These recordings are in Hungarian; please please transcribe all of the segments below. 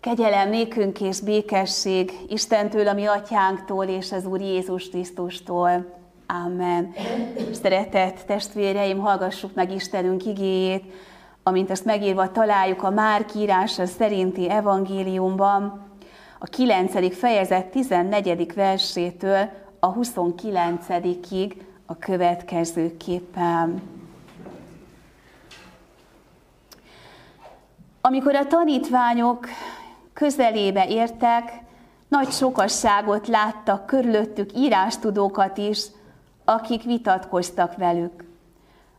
Kegyelem nékünk és békesség Istentől, a mi atyánktól és az Úr Jézus Krisztustól. Amen. Szeretett testvéreim, hallgassuk meg Istenünk igéjét, amint ezt megírva találjuk a Márk írása szerinti evangéliumban, a 9. fejezet 14. versétől a 29 a következőképpen. Amikor a tanítványok közelébe értek, nagy sokasságot láttak körülöttük írástudókat is, akik vitatkoztak velük.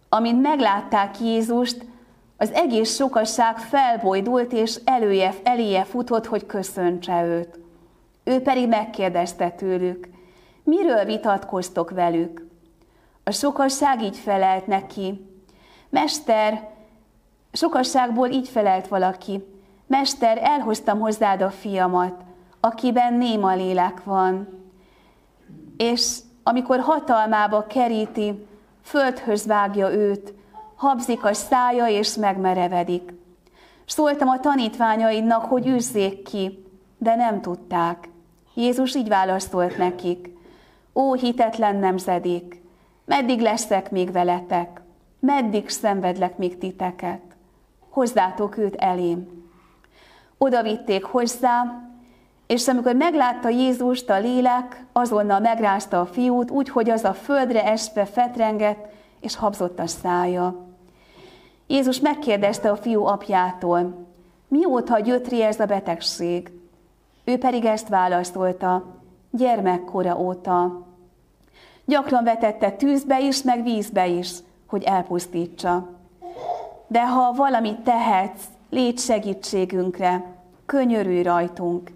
Amint meglátták Jézust, az egész sokasság felbojdult, és elője, eléje futott, hogy köszöntse őt. Ő pedig megkérdezte tőlük, miről vitatkoztok velük? A sokasság így felelt neki, Mester, sokasságból így felelt valaki, Mester, elhoztam hozzád a fiamat, akiben néma lélek van. És amikor hatalmába keríti, földhöz vágja őt, habzik a szája és megmerevedik. Szóltam a tanítványaidnak, hogy üzzék ki, de nem tudták. Jézus így válaszolt nekik. Ó, hitetlen nemzedék, meddig leszek még veletek? Meddig szenvedlek még titeket? Hozzátok őt elém. Oda vitték hozzá, és amikor meglátta Jézust a lélek, azonnal megrázta a fiút, úgy, hogy az a földre esve fetrengett, és habzott a szája. Jézus megkérdezte a fiú apjától, mióta gyötri ez a betegség? Ő pedig ezt válaszolta, gyermekkora óta. Gyakran vetette tűzbe is, meg vízbe is, hogy elpusztítsa. De ha valamit tehetsz, légy segítségünkre, könyörülj rajtunk.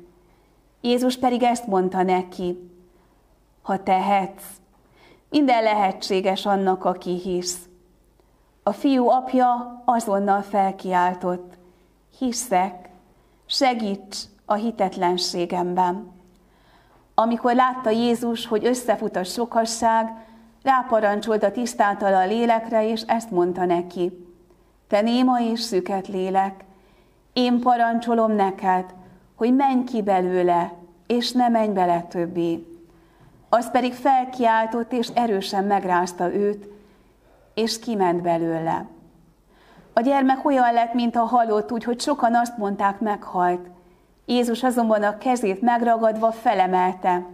Jézus pedig ezt mondta neki, ha tehetsz, minden lehetséges annak, aki hisz. A fiú apja azonnal felkiáltott, hiszek, segíts a hitetlenségemben. Amikor látta Jézus, hogy összefut a sokasság, ráparancsolt a tisztáltala lélekre, és ezt mondta neki, te néma és szüket lélek, én parancsolom neked, hogy menj ki belőle, és ne menj bele többé. Az pedig felkiáltott, és erősen megrázta őt, és kiment belőle. A gyermek olyan lett, mint a halott, úgyhogy sokan azt mondták, meghalt. Jézus azonban a kezét megragadva felemelte,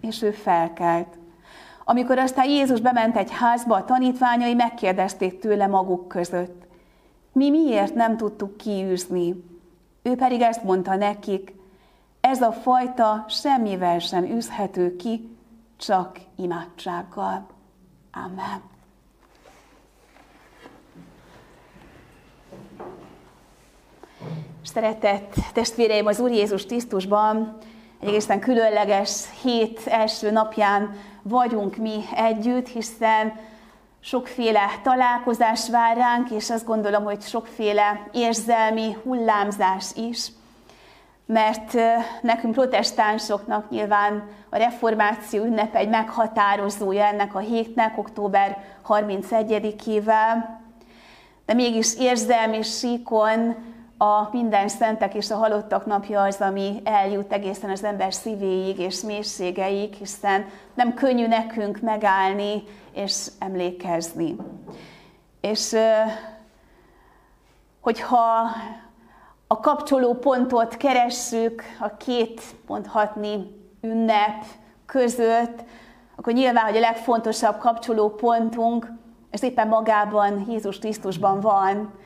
és ő felkelt. Amikor aztán Jézus bement egy házba, a tanítványai megkérdezték tőle maguk között. Mi miért nem tudtuk kiűzni? Ő pedig ezt mondta nekik, ez a fajta semmivel sem űzhető ki, csak imádsággal. Amen. Szeretett testvéreim, az Úr Jézus Krisztusban egy egészen különleges hét első napján vagyunk mi együtt, hiszen sokféle találkozás vár ránk, és azt gondolom, hogy sokféle érzelmi hullámzás is, mert nekünk protestánsoknak nyilván a reformáció ünnepe egy meghatározója ennek a hétnek, október 31-ével, de mégis érzelmi síkon a minden szentek és a halottak napja az, ami eljut egészen az ember szívéig és mélységeig, hiszen nem könnyű nekünk megállni és emlékezni. És hogyha a kapcsoló pontot keresszük a két, mondhatni, ünnep között, akkor nyilván, hogy a legfontosabb kapcsoló pontunk, ez éppen magában Jézus Krisztusban van,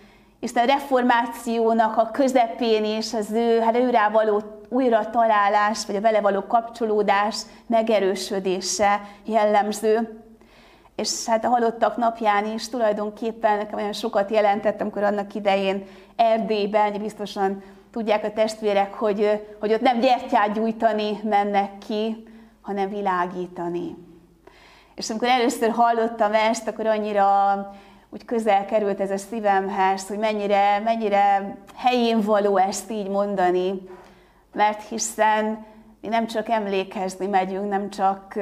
és a reformációnak a közepén és az ő, hát őrá való újra találás, vagy a vele való kapcsolódás megerősödése jellemző. És hát a halottak napján is tulajdonképpen nekem olyan sokat jelentett, amikor annak idején Erdélyben, biztosan tudják a testvérek, hogy, hogy ott nem gyertyát gyújtani mennek ki, hanem világítani. És amikor először hallottam ezt, akkor annyira úgy közel került ez a szívemhez, hogy mennyire, mennyire helyén való ezt így mondani, mert hiszen mi nem csak emlékezni megyünk, nem csak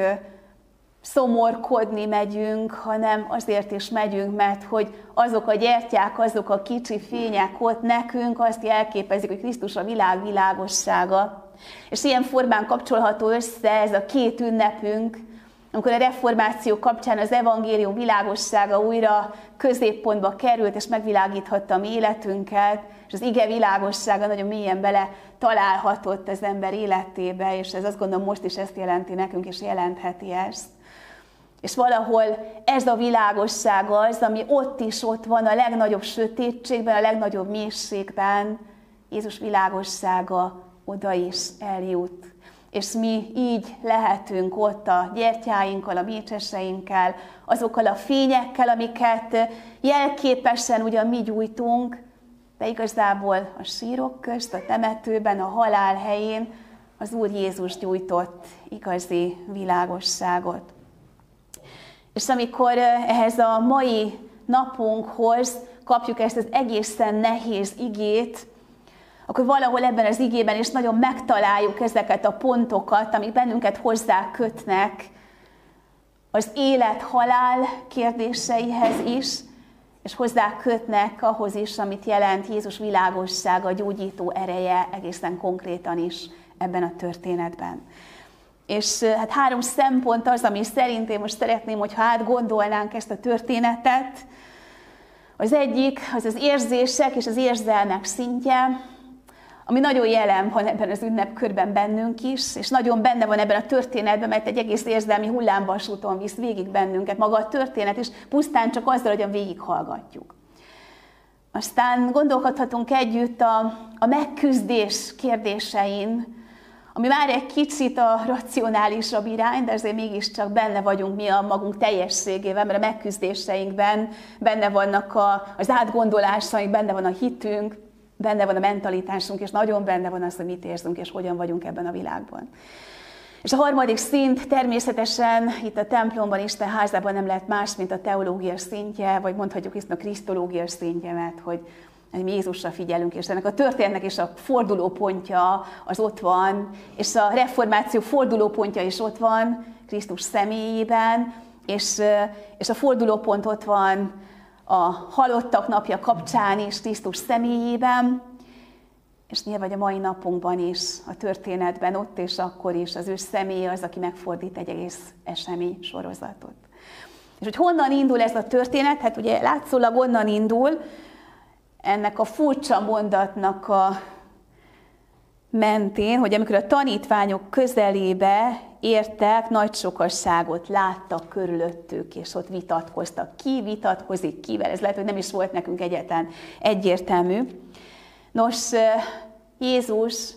szomorkodni megyünk, hanem azért is megyünk, mert hogy azok a gyertyák, azok a kicsi fények ott nekünk azt jelképezik, hogy Krisztus a világ világossága. És ilyen formán kapcsolható össze ez a két ünnepünk, amikor a reformáció kapcsán az evangélium világossága újra középpontba került, és megvilágíthatta a mi életünket, és az ige világossága nagyon mélyen bele találhatott az ember életébe, és ez azt gondolom most is ezt jelenti nekünk, és jelentheti ezt. És valahol ez a világosság az, ami ott is ott van, a legnagyobb sötétségben, a legnagyobb mélységben, Jézus világossága oda is eljut. És mi így lehetünk ott a gyertyáinkkal, a mécseseinkkel, azokkal a fényekkel, amiket jelképesen ugyan mi gyújtunk, de igazából a sírok közt, a temetőben, a halál helyén az Úr Jézus gyújtott igazi világosságot. És amikor ehhez a mai napunkhoz kapjuk ezt az egészen nehéz igét, akkor valahol ebben az igében is nagyon megtaláljuk ezeket a pontokat, amik bennünket hozzá kötnek az élet-halál kérdéseihez is, és hozzá kötnek ahhoz is, amit jelent Jézus világossága, gyógyító ereje egészen konkrétan is ebben a történetben. És hát három szempont az, ami szerint én most szeretném, hogyha átgondolnánk ezt a történetet. Az egyik az az érzések és az érzelmek szintje, ami nagyon jelen van ebben az ünnepkörben bennünk is, és nagyon benne van ebben a történetben, mert egy egész érzelmi hullámvasúton visz végig bennünket maga a történet, és pusztán csak azzal, hogy végighallgatjuk. Aztán gondolkodhatunk együtt a, a megküzdés kérdésein, ami már egy kicsit a racionálisabb irány, de azért mégiscsak benne vagyunk mi a magunk teljességével, mert a megküzdéseinkben benne vannak a, az átgondolásaink, benne van a hitünk, benne van a mentalitásunk, és nagyon benne van az, hogy mit érzünk, és hogyan vagyunk ebben a világban. És a harmadik szint természetesen itt a templomban, Isten házában nem lehet más, mint a teológia szintje, vagy mondhatjuk is a krisztológia szintje, mert hogy mi Jézusra figyelünk, és ennek a történetnek is a fordulópontja az ott van, és a reformáció fordulópontja is ott van Krisztus személyében, és, és a fordulópont ott van a halottak napja kapcsán is Krisztus személyében, és nyilván a mai napunkban is, a történetben, ott és akkor is az ő személy az, aki megfordít egy egész esemény sorozatot. És hogy honnan indul ez a történet? Hát ugye látszólag onnan indul, ennek a furcsa mondatnak a mentén, hogy amikor a tanítványok közelébe értek, nagy sokasságot láttak körülöttük, és ott vitatkoztak. Ki vitatkozik kivel? Ez lehet, hogy nem is volt nekünk egyetlen egyértelmű. Nos, Jézus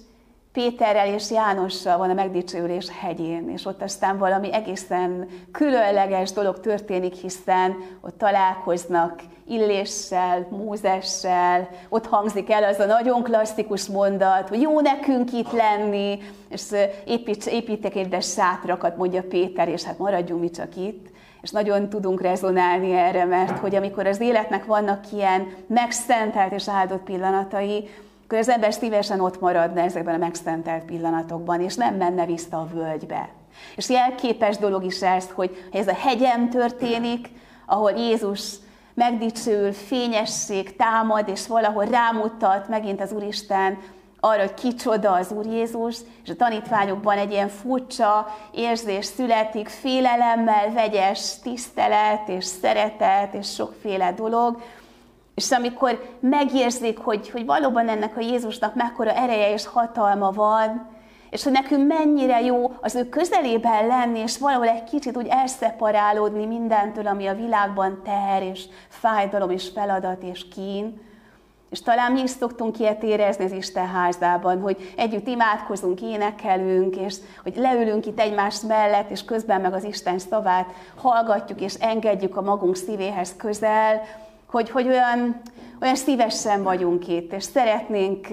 Péterrel és Jánossal van a megdicsőülés hegyén, és ott aztán valami egészen különleges dolog történik, hiszen ott találkoznak Illéssel, Mózessel, ott hangzik el az a nagyon klasszikus mondat, hogy jó nekünk itt lenni, és épít, építek egy sátrakat, mondja Péter, és hát maradjunk mi csak itt és nagyon tudunk rezonálni erre, mert hogy amikor az életnek vannak ilyen megszentelt és áldott pillanatai, akkor az ember szívesen ott maradna ezekben a megszentelt pillanatokban, és nem menne vissza a völgybe. És jelképes dolog is ez, hogy ez a hegyen történik, ahol Jézus megdicsőül, fényesség támad, és valahol rámutat megint az Úristen arra, hogy kicsoda az Úr Jézus, és a tanítványokban egy ilyen furcsa érzés születik, félelemmel vegyes tisztelet és szeretet és sokféle dolog, és amikor megérzik, hogy, hogy valóban ennek a Jézusnak mekkora ereje és hatalma van, és hogy nekünk mennyire jó az ő közelében lenni, és valahol egy kicsit úgy elszeparálódni mindentől, ami a világban teher, és fájdalom, és feladat, és kín. És talán mi is szoktunk ilyet érezni az Isten házában, hogy együtt imádkozunk, énekelünk, és hogy leülünk itt egymás mellett, és közben meg az Isten szavát hallgatjuk, és engedjük a magunk szívéhez közel, hogy, hogy olyan, olyan szívesen vagyunk itt, és szeretnénk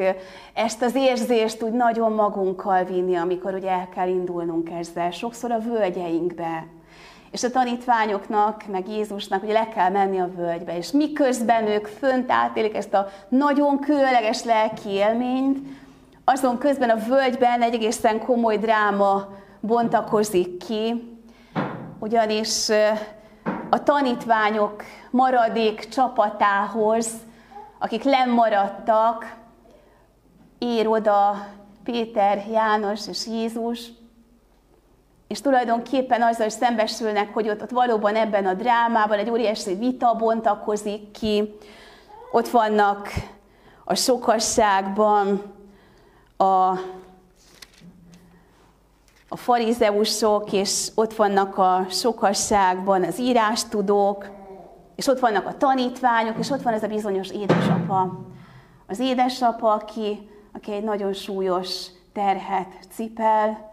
ezt az érzést úgy nagyon magunkkal vinni, amikor ugye el kell indulnunk ezzel, sokszor a völgyeinkbe. És a tanítványoknak, meg Jézusnak ugye le kell menni a völgybe, és miközben ők fönt átélik ezt a nagyon különleges lelki élményt, azon közben a völgyben egy egészen komoly dráma bontakozik ki, ugyanis a tanítványok maradék csapatához, akik lemaradtak, ír oda Péter, János és Jézus, és tulajdonképpen azzal is szembesülnek, hogy ott, ott valóban ebben a drámában egy óriási vita bontakozik ki, ott vannak a sokasságban a a farizeusok, és ott vannak a sokasságban az írástudók, és ott vannak a tanítványok, és ott van ez a bizonyos édesapa. Az édesapa, aki, aki egy nagyon súlyos terhet cipel,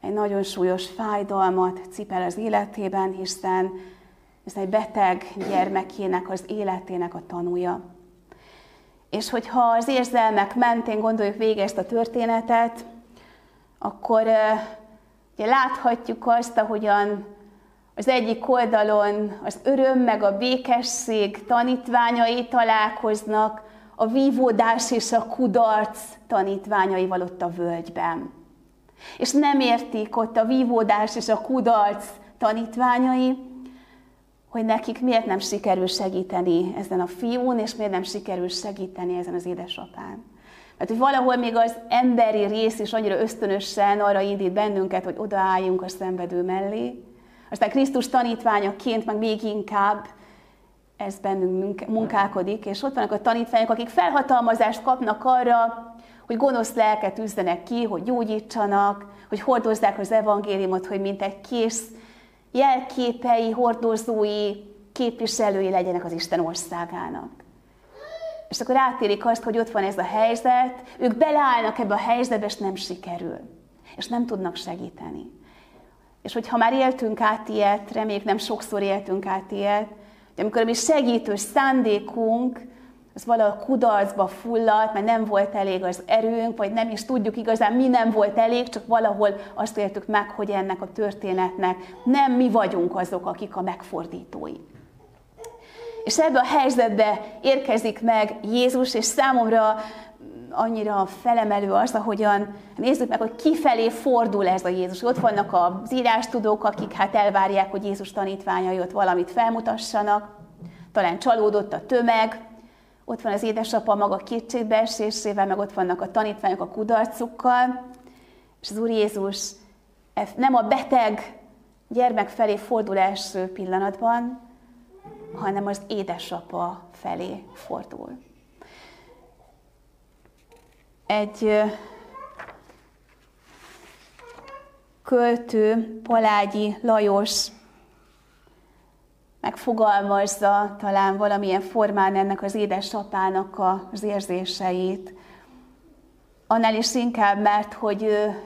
egy nagyon súlyos fájdalmat cipel az életében, hiszen ez egy beteg gyermekének az életének a tanúja. És hogyha az érzelmek mentén gondoljuk végig ezt a történetet, akkor Ugye láthatjuk azt, ahogyan az egyik oldalon az öröm meg a békesség tanítványai találkoznak, a vívódás és a kudarc tanítványaival ott a völgyben. És nem értik ott a vívódás és a kudarc tanítványai, hogy nekik miért nem sikerül segíteni ezen a fiún, és miért nem sikerül segíteni ezen az édesapán. Mert hogy valahol még az emberi rész is annyira ösztönösen arra indít bennünket, hogy odaálljunk a szenvedő mellé. Aztán Krisztus tanítványaként meg még inkább ez bennünk munkálkodik, és ott vannak a tanítványok, akik felhatalmazást kapnak arra, hogy gonosz lelket üzzenek ki, hogy gyógyítsanak, hogy hordozzák az evangéliumot, hogy mint egy kész jelképei, hordozói, képviselői legyenek az Isten országának és akkor átérik azt, hogy ott van ez a helyzet, ők beleállnak ebbe a helyzetbe, és nem sikerül. És nem tudnak segíteni. És hogyha már éltünk át ilyet, reméljük nem sokszor éltünk át ilyet, hogy amikor a mi segítő szándékunk, az valahol kudarcba fulladt, mert nem volt elég az erőnk, vagy nem is tudjuk igazán, mi nem volt elég, csak valahol azt éltük meg, hogy ennek a történetnek nem mi vagyunk azok, akik a megfordítói. És ebbe a helyzetbe érkezik meg Jézus, és számomra annyira felemelő az, ahogyan nézzük meg, hogy kifelé fordul ez a Jézus. Ott vannak az írástudók, akik hát elvárják, hogy Jézus tanítványai ott valamit felmutassanak. Talán csalódott a tömeg, ott van az édesapa maga kétségbeesésével, meg ott vannak a tanítványok a kudarcukkal, és az Úr Jézus nem a beteg gyermek felé fordul első pillanatban, hanem az édesapa felé fordul. Egy költő, Palágyi Lajos megfogalmazza talán valamilyen formán ennek az édesapának az érzéseit. Annál is inkább, mert hogy ő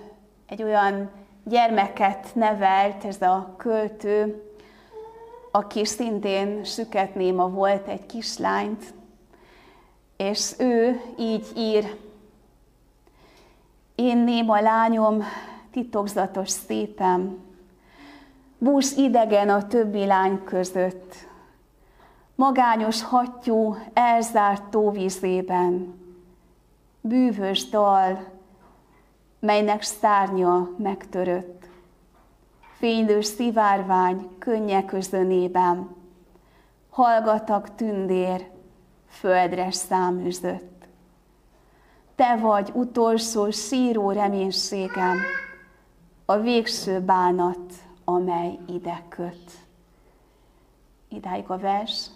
egy olyan gyermeket nevelt, ez a költő, aki szintén süket néma volt, egy kislányt, és ő így ír, én néma lányom, titokzatos szépem, bús idegen a többi lány között, magányos hattyú elzárt tóvízében, bűvös dal, melynek szárnya megtörött fénylős szivárvány könnye közönében, hallgatak tündér, földre száműzött. Te vagy utolsó síró reménységem, a végső bánat, amely ide köt. Idáig a vers,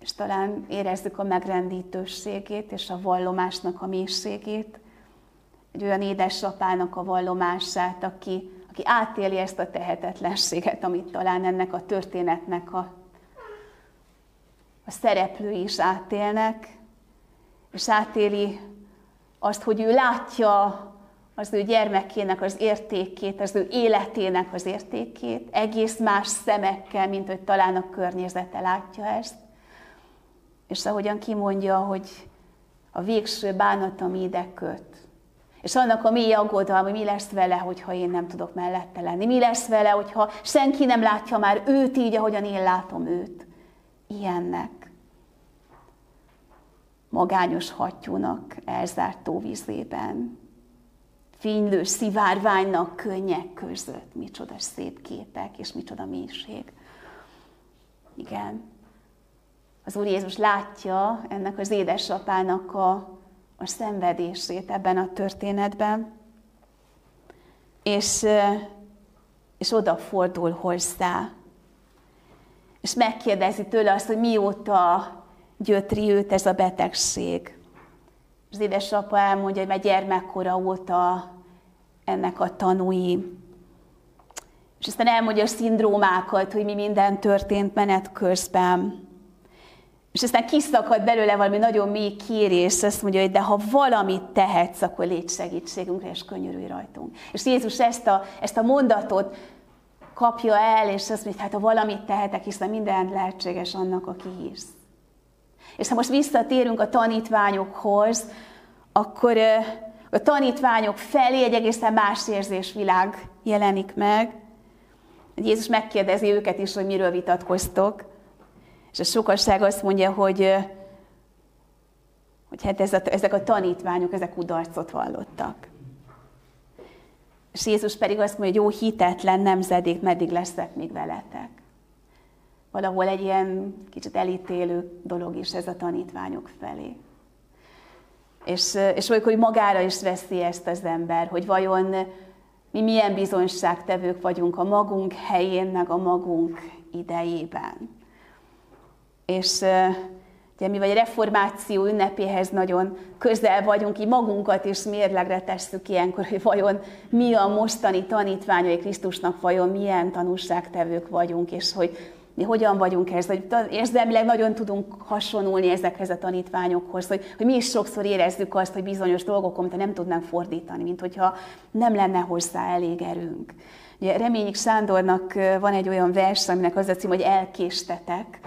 és talán érezzük a megrendítőségét és a vallomásnak a mélységét, egy olyan édesapának a vallomását, aki aki átéli ezt a tehetetlenséget, amit talán ennek a történetnek a, a szereplői is átélnek, és átéli azt, hogy ő látja az ő gyermekének az értékét, az ő életének az értékét, egész más szemekkel, mint hogy talán a környezete látja ezt. És ahogyan kimondja, hogy a végső bánat, ami ide köt, és annak a mély aggodalma, hogy mi lesz vele, hogyha én nem tudok mellette lenni. Mi lesz vele, hogyha senki nem látja már őt így, ahogyan én látom őt. Ilyennek. Magányos hattyúnak elzárt tóvízében. fénylő szivárványnak könnyek között. Micsoda szép képek, és micsoda mélység. Igen. Az Úr Jézus látja ennek az édesapának a, a szenvedését ebben a történetben, és, és odafordul hozzá, és megkérdezi tőle azt, hogy mióta gyötri őt ez a betegség. Az édesapa elmondja, hogy már gyermekkora óta ennek a tanúi. És aztán elmondja a szindrómákat, hogy mi minden történt menet közben. És aztán kiszakad belőle valami nagyon mély kérés, azt mondja, hogy de ha valamit tehetsz, akkor légy segítségünkre, és könyörülj rajtunk. És Jézus ezt a, ezt a mondatot kapja el, és azt mondja, hogy hát ha valamit tehetek, hiszen minden lehetséges annak, aki hisz. És ha most visszatérünk a tanítványokhoz, akkor a tanítványok felé egy egészen más érzésvilág jelenik meg. Jézus megkérdezi őket is, hogy miről vitatkoztok. És a sokasság azt mondja, hogy, hogy hát ez a, ezek a tanítványok, ezek kudarcot vallottak. És Jézus pedig azt mondja, hogy jó hitetlen nemzedék, meddig leszek még veletek. Valahol egy ilyen kicsit elítélő dolog is ez a tanítványok felé. És, és olykor magára is veszi ezt az ember, hogy vajon mi milyen bizonyságtevők vagyunk a magunk helyén, meg a magunk idejében. És ugye mi vagy a reformáció ünnepéhez nagyon közel vagyunk, így magunkat is mérlegre tesszük ilyenkor, hogy vajon mi a mostani tanítványai Krisztusnak, vajon milyen tanúságtevők vagyunk, és hogy mi hogyan vagyunk ez, hogy érzelmileg nagyon tudunk hasonlulni ezekhez a tanítványokhoz, hogy, hogy mi is sokszor érezzük azt, hogy bizonyos dolgokon te nem tudnánk fordítani, mint hogyha nem lenne hozzá elég erőnk. Ugye Reményik Sándornak van egy olyan vers, aminek az a cím, hogy elkéstetek,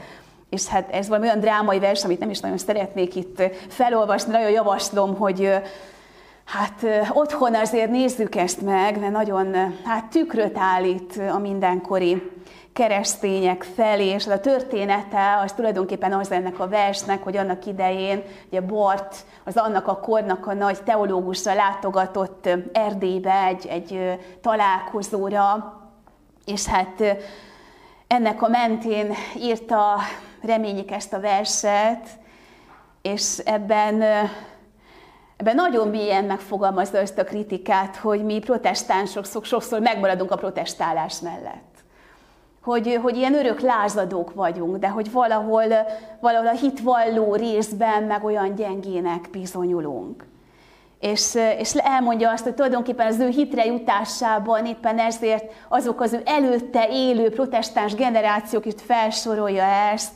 és hát ez valami olyan drámai vers, amit nem is nagyon szeretnék itt felolvasni, nagyon javaslom, hogy hát otthon azért nézzük ezt meg, mert nagyon hát tükröt állít a mindenkori keresztények felé, és a története az tulajdonképpen az ennek a versnek, hogy annak idején ugye Bart az annak a kornak a nagy teológusra látogatott Erdélybe egy, egy találkozóra, és hát ennek a mentén írta reményik ezt a verset, és ebben, ebben nagyon mélyen megfogalmazza ezt a kritikát, hogy mi protestánsok sokszor megmaradunk a protestálás mellett. Hogy, hogy ilyen örök lázadók vagyunk, de hogy valahol, valahol a hitvalló részben meg olyan gyengének bizonyulunk. És, és elmondja azt, hogy tulajdonképpen az ő hitre jutásában éppen ezért azok az ő előtte élő protestáns generációk itt felsorolja ezt,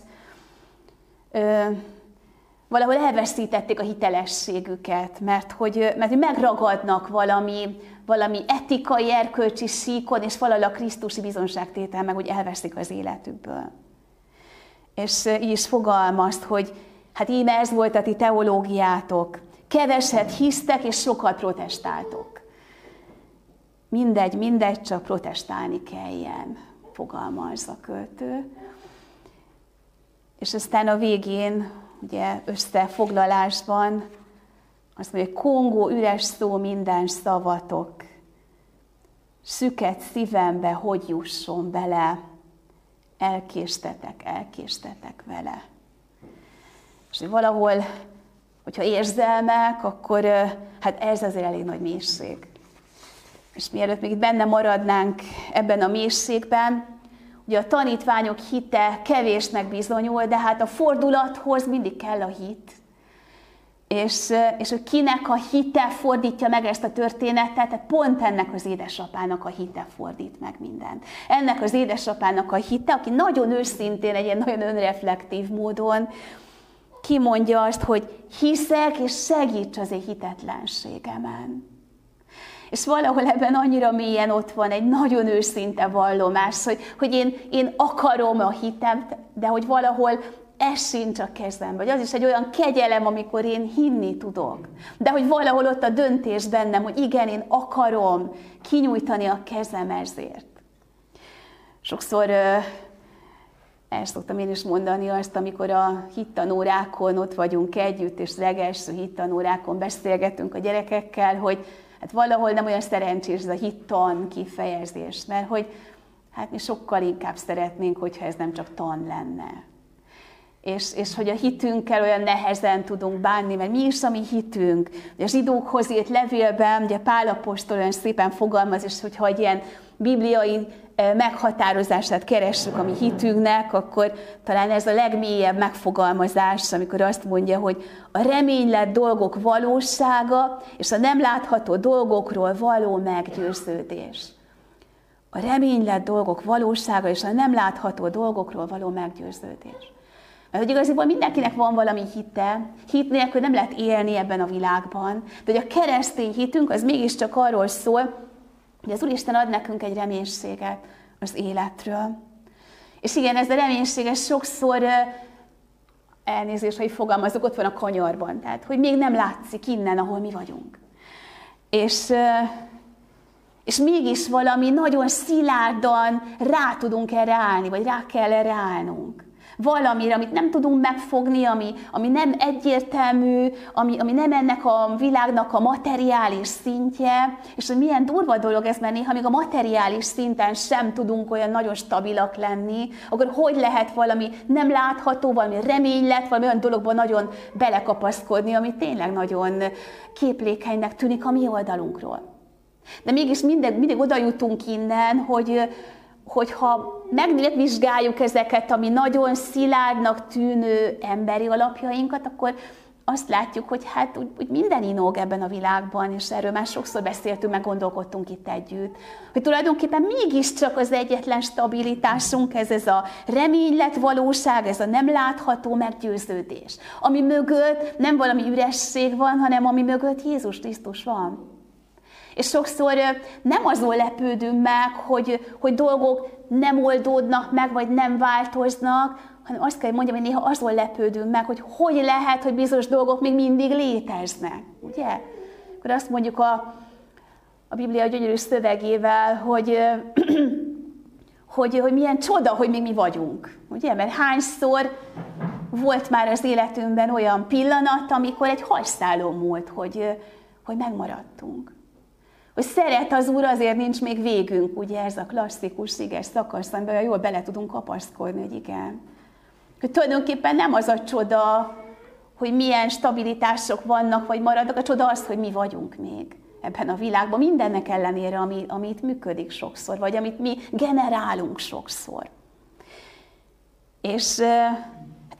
ö, valahol elveszítették a hitelességüket, mert hogy, mert hogy megragadnak valami, valami etikai, erkölcsi síkon, és valahol a Krisztusi bizonságtétel meg, hogy elveszik az életükből. És így is fogalmazt, hogy hát íme ez volt a ti teológiátok, keveset hisztek, és sokat protestáltok. Mindegy, mindegy, csak protestálni kelljen, fogalmaz a költő. És aztán a végén, ugye összefoglalásban azt mondja, hogy Kongó üres szó minden szavatok, szüket szívembe hogy jusson bele, elkéstetek, elkéstetek vele. És valahol, hogyha érzelmek, akkor hát ez azért elég nagy mélység. És mielőtt még itt benne maradnánk ebben a mélységben, Ugye a tanítványok hite kevésnek bizonyul, de hát a fordulathoz mindig kell a hit. És, és hogy kinek a hite fordítja meg ezt a történetet, tehát pont ennek az édesapának a hite fordít meg mindent. Ennek az édesapának a hite, aki nagyon őszintén, egy ilyen nagyon önreflektív módon kimondja azt, hogy hiszek, és segíts az én hitetlenségemen. És valahol ebben annyira mélyen ott van egy nagyon őszinte vallomás, hogy, hogy én, én akarom a hitem, de hogy valahol ez sincs a kezemben, vagy az is egy olyan kegyelem, amikor én hinni tudok. De hogy valahol ott a döntés bennem, hogy igen, én akarom kinyújtani a kezem ezért. Sokszor el szoktam én is mondani azt, amikor a hittanórákon ott vagyunk együtt, és az legelső hittanórákon beszélgetünk a gyerekekkel, hogy Hát valahol nem olyan szerencsés ez a hittan kifejezés, mert hogy hát mi sokkal inkább szeretnénk, hogyha ez nem csak tan lenne. És, és hogy a hitünkkel olyan nehezen tudunk bánni, mert mi is a mi hitünk. A zsidókhoz írt levélben, ugye Pál Apostol olyan szépen fogalmaz, és hogyha egy ilyen bibliai meghatározását keressük a mi hitünknek, akkor talán ez a legmélyebb megfogalmazás, amikor azt mondja, hogy a reménylett dolgok valósága és a nem látható dolgokról való meggyőződés. A reménylett dolgok valósága és a nem látható dolgokról való meggyőződés. Mert hogy igazából mindenkinek van valami hite, hit nélkül nem lehet élni ebben a világban, de hogy a keresztény hitünk az mégiscsak arról szól, hogy az Úristen ad nekünk egy reménységet az életről. És igen, ez a reménység, ez sokszor elnézést, hogy fogalmazok, ott van a kanyarban. Tehát, hogy még nem látszik innen, ahol mi vagyunk. És, és mégis valami nagyon szilárdan rá tudunk erre állni, vagy rá kell erre állnunk valamire, amit nem tudunk megfogni, ami, ami nem egyértelmű, ami, ami nem ennek a világnak a materiális szintje, és hogy milyen durva dolog ez, mert néha még a materiális szinten sem tudunk olyan nagyon stabilak lenni, akkor hogy lehet valami nem látható, valami reménylet, valami olyan dologban nagyon belekapaszkodni, ami tényleg nagyon képlékenynek tűnik a mi oldalunkról. De mégis mindig, mindig oda jutunk innen, hogy, hogyha megvizsgáljuk ezeket, ami nagyon szilárdnak tűnő emberi alapjainkat, akkor azt látjuk, hogy hát úgy, úgy minden inog ebben a világban, és erről már sokszor beszéltünk, meg gondolkodtunk itt együtt, hogy tulajdonképpen mégiscsak az egyetlen stabilitásunk, ez, ez a reménylet valóság, ez a nem látható meggyőződés, ami mögött nem valami üresség van, hanem ami mögött Jézus Krisztus van. És sokszor nem azon lepődünk meg, hogy, hogy dolgok nem oldódnak meg, vagy nem változnak, hanem azt kell, hogy mondjam, hogy néha azon lepődünk meg, hogy hogy lehet, hogy bizonyos dolgok még mindig léteznek. Ugye? Akkor azt mondjuk a, a Biblia gyönyörű szövegével, hogy, hogy, hogy milyen csoda, hogy még mi vagyunk. Ugye? Mert hányszor volt már az életünkben olyan pillanat, amikor egy hajszáló múlt, hogy, hogy megmaradtunk hogy szeret az Úr, azért nincs még végünk, ugye ez a klasszikus sziges szakasz, amiben jól bele tudunk kapaszkodni, hogy igen. Hogy tulajdonképpen nem az a csoda, hogy milyen stabilitások vannak, vagy maradnak, a csoda az, hogy mi vagyunk még ebben a világban, mindennek ellenére, ami, amit működik sokszor, vagy amit mi generálunk sokszor. És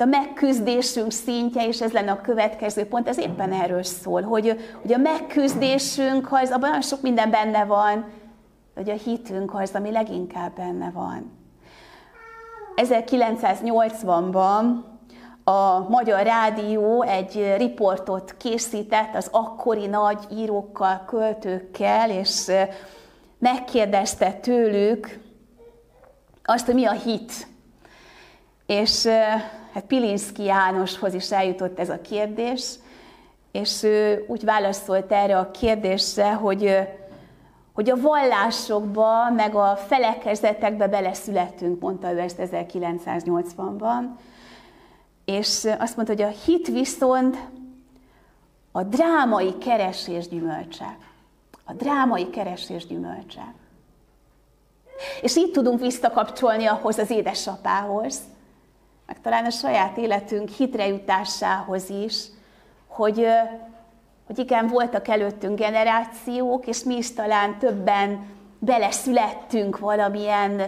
a megküzdésünk szintje, és ez lenne a következő pont, ez éppen erről szól, hogy, hogy a megküzdésünk, az, abban nagyon sok minden benne van, hogy a hitünk az, ami leginkább benne van. 1980-ban a Magyar Rádió egy riportot készített az akkori nagy írókkal, költőkkel, és megkérdezte tőlük azt, hogy mi a hit. És hát Pilinszki Jánoshoz is eljutott ez a kérdés, és ő úgy válaszolt erre a kérdésre, hogy, hogy a vallásokba, meg a felekezetekbe beleszületünk, mondta ő ezt 1980-ban, és azt mondta, hogy a hit viszont a drámai keresés gyümölcse. A drámai keresés gyümölcse. És így tudunk visszakapcsolni ahhoz az édesapához, meg talán a saját életünk hitrejutásához is, hogy, hogy igen, voltak előttünk generációk, és mi is talán többen beleszülettünk valamilyen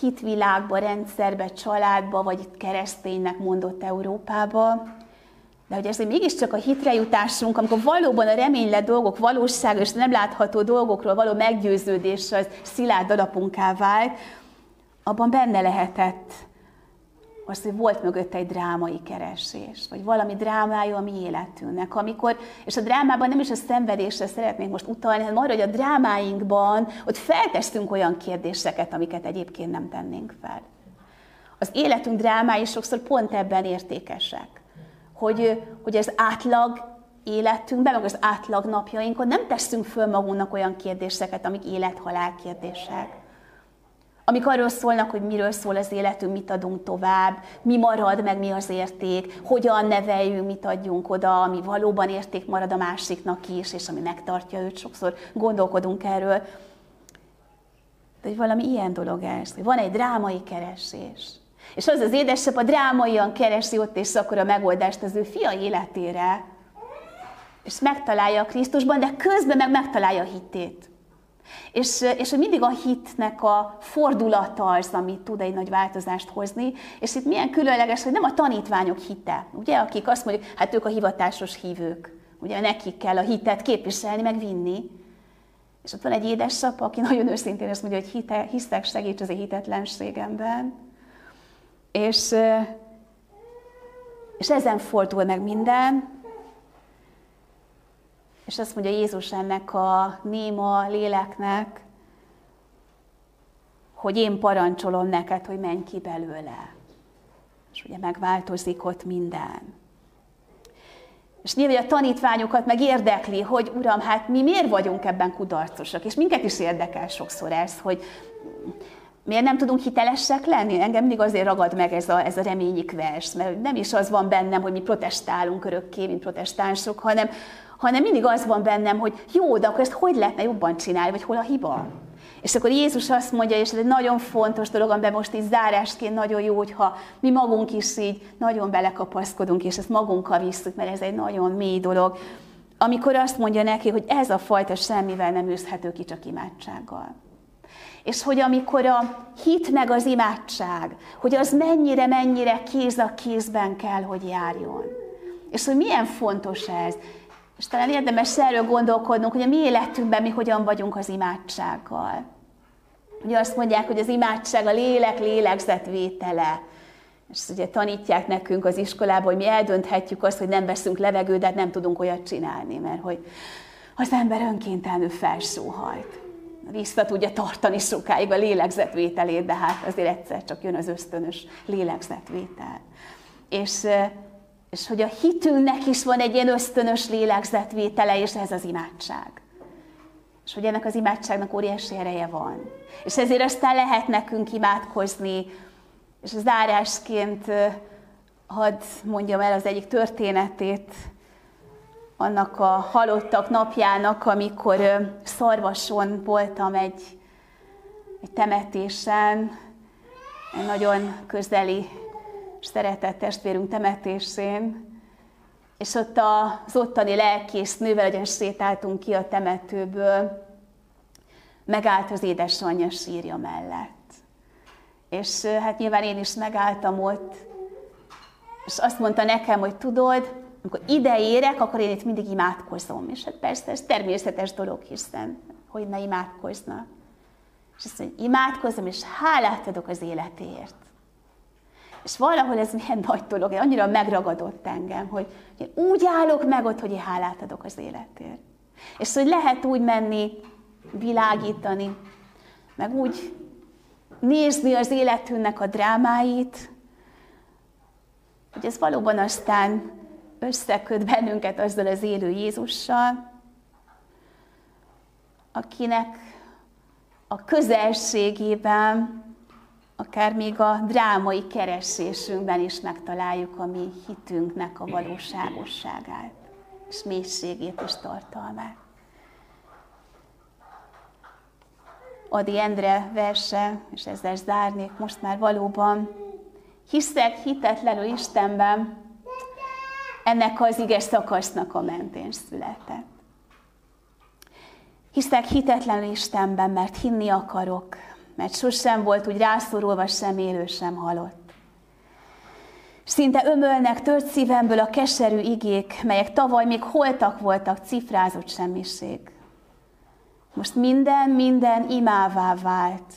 hitvilágba, rendszerbe, családba, vagy kereszténynek mondott Európába. De hogy ez mégiscsak a hitrejutásunk, amikor valóban a reménylet dolgok valósága és nem látható dolgokról való meggyőződés az szilárd alapunká vált, abban benne lehetett az, hogy volt mögött egy drámai keresés, vagy valami drámája a mi életünknek, amikor, és a drámában nem is a szenvedésre szeretnék most utalni, hanem arra, hogy a drámáinkban ott felteszünk olyan kérdéseket, amiket egyébként nem tennénk fel. Az életünk drámái sokszor pont ebben értékesek, hogy, hogy az átlag életünkben, meg az átlag napjainkon nem teszünk föl magunknak olyan kérdéseket, amik élet-halál kérdések amik arról szólnak, hogy miről szól az életünk, mit adunk tovább, mi marad, meg mi az érték, hogyan neveljünk, mit adjunk oda, ami valóban érték marad a másiknak is, és ami megtartja őt. Sokszor gondolkodunk erről. De hogy valami ilyen dolog ez, hogy van egy drámai keresés. És az az édesebb a drámaian keresi ott és akkor a megoldást az ő fia életére, és megtalálja a Krisztusban, de közben meg megtalálja a hitét. És, és hogy mindig a hitnek a fordulata az, ami tud egy nagy változást hozni, és itt milyen különleges, hogy nem a tanítványok hite, ugye, akik azt mondjuk, hát ők a hivatásos hívők, ugye nekik kell a hitet képviselni, meg vinni. És ott van egy édesapa, aki nagyon őszintén azt mondja, hogy hite, hiszek, segíts az én hitetlenségemben. És, és ezen fordul meg minden, és azt mondja Jézus ennek a néma léleknek, hogy én parancsolom neked, hogy menj ki belőle. És ugye megváltozik ott minden. És nyilván a tanítványokat meg érdekli, hogy Uram, hát mi miért vagyunk ebben kudarcosak, és minket is érdekel sokszor ez, hogy miért nem tudunk hitelesek lenni? Engem mindig azért ragad meg ez a, ez a reményik vers, mert nem is az van bennem, hogy mi protestálunk örökké, mint protestánsok, hanem, hanem mindig az van bennem, hogy jó, de akkor ezt hogy lehetne jobban csinálni, vagy hol a hiba? És akkor Jézus azt mondja, és ez egy nagyon fontos dolog, amiben most így zárásként nagyon jó, hogyha mi magunk is így nagyon belekapaszkodunk, és ezt magunkkal visszük, mert ez egy nagyon mély dolog, amikor azt mondja neki, hogy ez a fajta semmivel nem űzhető ki, csak imádsággal. És hogy amikor a hit meg az imádság, hogy az mennyire-mennyire kéz a kézben kell, hogy járjon. És hogy milyen fontos ez. És talán érdemes erről gondolkodnunk, hogy a mi életünkben mi hogyan vagyunk az imádsággal. Ugye azt mondják, hogy az imádság a lélek lélegzetvétele. És ugye tanítják nekünk az iskolában, hogy mi eldönthetjük azt, hogy nem veszünk levegőt, de hát nem tudunk olyat csinálni, mert hogy az ember önkéntelenül felsóhajt. Vissza tudja tartani sokáig a lélegzetvételét, de hát azért egyszer csak jön az ösztönös lélegzetvétel. És és hogy a hitünknek is van egy ilyen ösztönös lélegzetvétele, és ez az imádság. És hogy ennek az imádságnak óriási ereje van. És ezért aztán lehet nekünk imádkozni, és az zárásként hadd mondjam el az egyik történetét, annak a halottak napjának, amikor Szarvason voltam egy, egy temetésen, egy nagyon közeli szeretett testvérünk temetésén, és ott az ottani lelkész nővel ugyan sétáltunk ki a temetőből, megállt az édesanyja sírja mellett. És hát nyilván én is megálltam ott, és azt mondta nekem, hogy tudod, amikor ide érek, akkor én itt mindig imádkozom. És hát persze, ez természetes dolog, hiszen hogy ne imádkozna. És azt mondja, imádkozom, és hálát adok az életéért. És valahol ez milyen nagy dolog, annyira megragadott engem, hogy én úgy állok meg ott, hogy én hálát adok az életért. És hogy lehet úgy menni, világítani, meg úgy nézni az életünknek a drámáit, hogy ez valóban aztán összeköt bennünket azzal az élő Jézussal, akinek a közelségében akár még a drámai keresésünkben is megtaláljuk a mi hitünknek a valóságosságát, és mélységét és tartalmát. Adi Endre verse, és ezzel zárnék most már valóban, hiszek hitetlenül Istenben, ennek az ige szakasznak a mentén született. Hiszek hitetlenül Istenben, mert hinni akarok, mert sosem volt úgy rászorulva sem élő, sem halott. Szinte ömölnek tört szívemből a keserű igék, melyek tavaly még holtak voltak, cifrázott semmiség. Most minden, minden imává vált.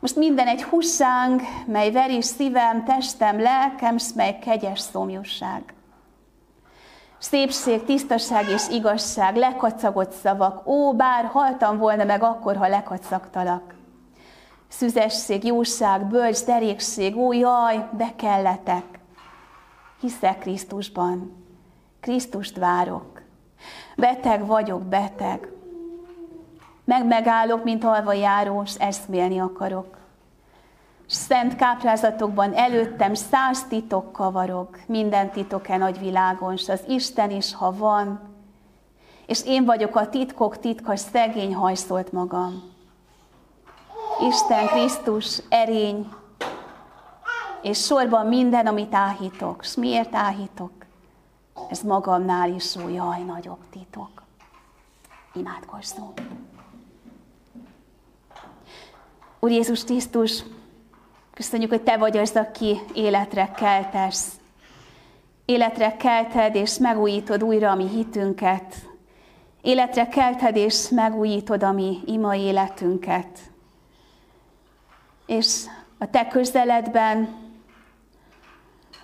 Most minden egy hussáng, mely veri szívem, testem, lelkem, s mely kegyes szomjúság. Szépség, tisztaság és igazság, lekacagott szavak, ó, bár haltam volna meg akkor, ha lekacagtalak szüzesség, jóság, bölcs, derékség, ó jaj, be kelletek. Hiszek Krisztusban, Krisztust várok. Beteg vagyok, beteg. Meg megállok, mint alva járó, és eszmélni akarok. Szent káprázatokban előttem száz titok kavarog, minden titok-e nagyvilágon, s az Isten is, ha van, és én vagyok a titkok titka, szegény hajszolt magam. Isten, Krisztus, erény, és sorban minden, amit áhítok. És miért áhítok? Ez magamnál is jó, jaj, nagyobb titok. Imádkozzunk. Úr Jézus Krisztus, köszönjük, hogy Te vagy az, aki életre keltesz. Életre kelted és megújítod újra a mi hitünket. Életre kelted és megújítod a mi ima életünket. És a Te közeledben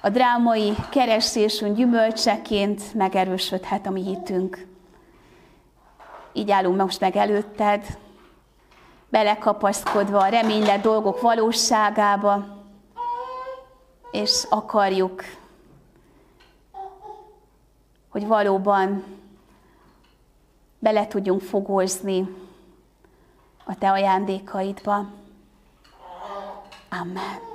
a drámai keresésünk gyümölcseként megerősödhet a mi hitünk. Így állunk most meg előtted, belekapaszkodva a reményle dolgok valóságába, és akarjuk, hogy valóban bele tudjunk fogozni a Te ajándékaidba. Amen.